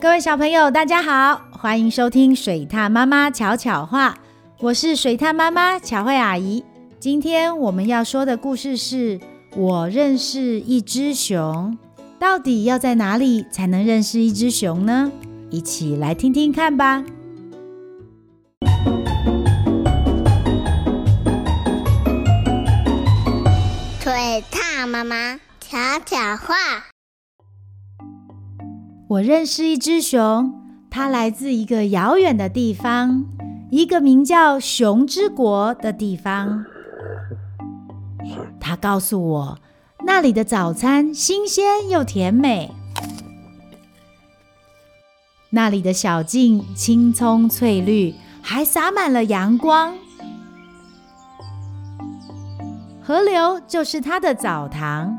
各位小朋友，大家好，欢迎收听水獭妈妈巧巧话，我是水獭妈妈巧慧阿姨。今天我们要说的故事是我认识一只熊。到底要在哪里才能认识一只熊呢？一起来听听看吧。水獭妈妈巧巧话。我认识一只熊，它来自一个遥远的地方，一个名叫熊之国的地方。它告诉我，那里的早餐新鲜又甜美，那里的小径青葱翠绿，还洒满了阳光。河流就是它的澡堂。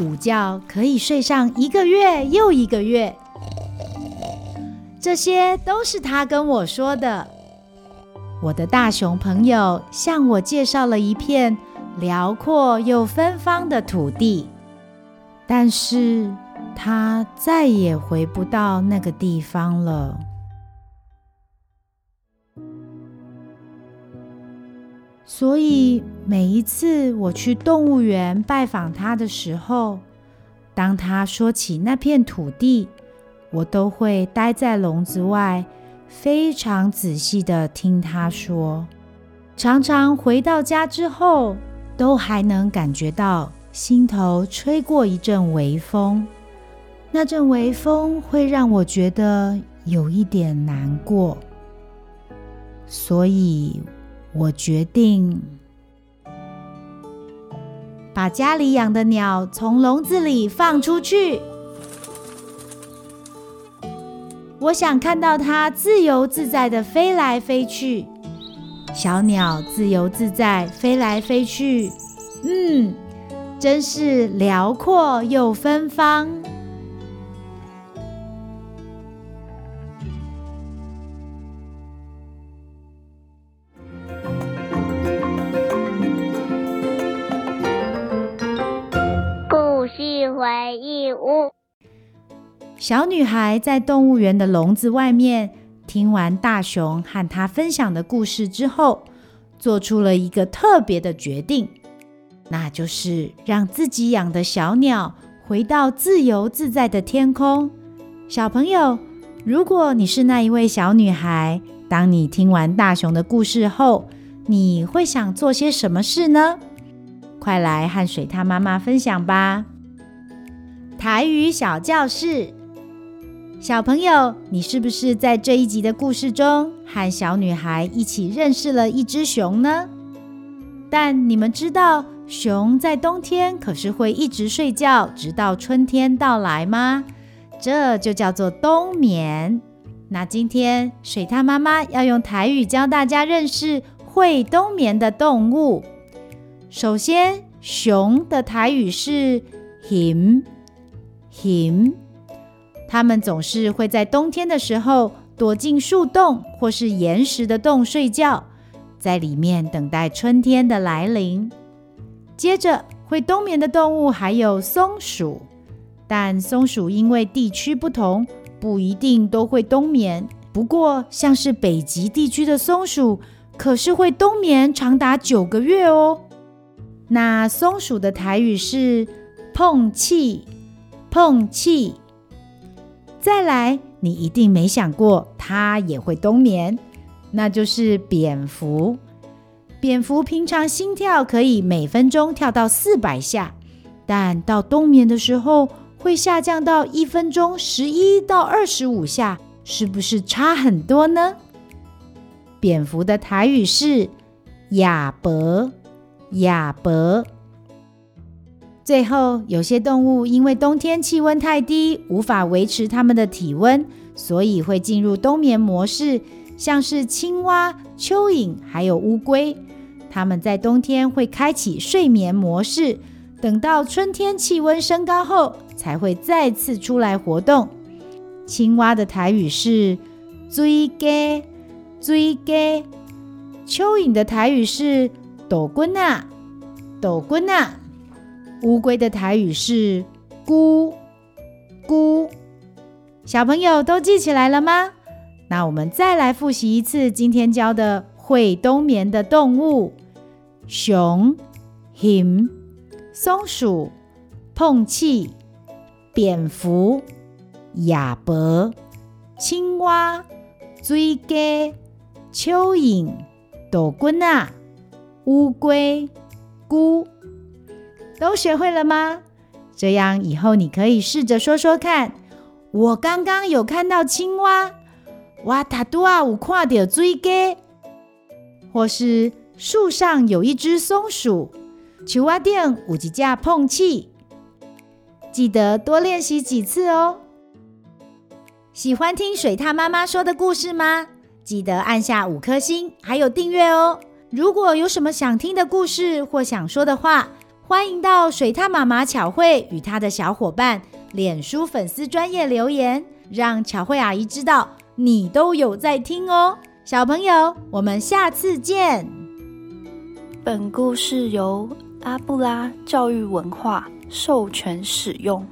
午觉可以睡上一个月又一个月，这些都是他跟我说的。我的大熊朋友向我介绍了一片辽阔又芬芳的土地，但是他再也回不到那个地方了。所以每一次我去动物园拜访他的时候，当他说起那片土地，我都会待在笼子外，非常仔细地听他说。常常回到家之后，都还能感觉到心头吹过一阵微风，那阵微风会让我觉得有一点难过，所以。我决定把家里养的鸟从笼子里放出去。我想看到它自由自在地飞来飞去。小鸟自由自在飞来飞去，嗯，真是辽阔又芬芳。小女孩在动物园的笼子外面听完大熊和她分享的故事之后，做出了一个特别的决定，那就是让自己养的小鸟回到自由自在的天空。小朋友，如果你是那一位小女孩，当你听完大熊的故事后，你会想做些什么事呢？快来和水獭妈妈分享吧！台语小教室，小朋友，你是不是在这一集的故事中和小女孩一起认识了一只熊呢？但你们知道，熊在冬天可是会一直睡觉，直到春天到来吗？这就叫做冬眠。那今天水獭妈妈要用台语教大家认识会冬眠的动物。首先，熊的台语是“ “him him”，它们总是会在冬天的时候躲进树洞或是岩石的洞睡觉，在里面等待春天的来临。接着，会冬眠的动物还有松鼠，但松鼠因为地区不同，不一定都会冬眠。不过，像是北极地区的松鼠，可是会冬眠长达九个月哦。那松鼠的台语是“碰气”。碰气，再来，你一定没想过它也会冬眠，那就是蝙蝠。蝙蝠平常心跳可以每分钟跳到四百下，但到冬眠的时候会下降到一分钟十一到二十五下，是不是差很多呢？蝙蝠的台语是亚伯，亚伯。最后，有些动物因为冬天气温太低，无法维持它们的体温，所以会进入冬眠模式，像是青蛙、蚯蚓还有乌龟。它们在冬天会开启睡眠模式，等到春天气温升高后，才会再次出来活动。青蛙的台语是“追鸡”，追鸡。蚯蚓的台语是“斗滚呐，斗滚呐”。乌龟的台语是“咕咕”，小朋友都记起来了吗？那我们再来复习一次今天教的会冬眠的动物：熊、熊、松鼠、碰气、蝙蝠、亚伯、青蛙、水鸡、蚯蚓、斗滚啊、乌龟、咕，都学会了吗？这样以后你可以试着说说看。我刚刚有看到青蛙，哇，塔多啊，有看到水鸡，或是树上有一只松鼠，树仔顶有一只碰气，记得多练习几次哦。喜欢听水獭妈妈说的故事吗？记得按下五颗星，还有订阅哦。如果有什么想听的故事或想说的话，欢迎到水獭妈妈巧慧与她的小伙伴。脸书粉丝专业留言，让巧慧阿姨知道你都有在听哦。小朋友，我们下次见。本故事由阿布拉教育文化授权使用。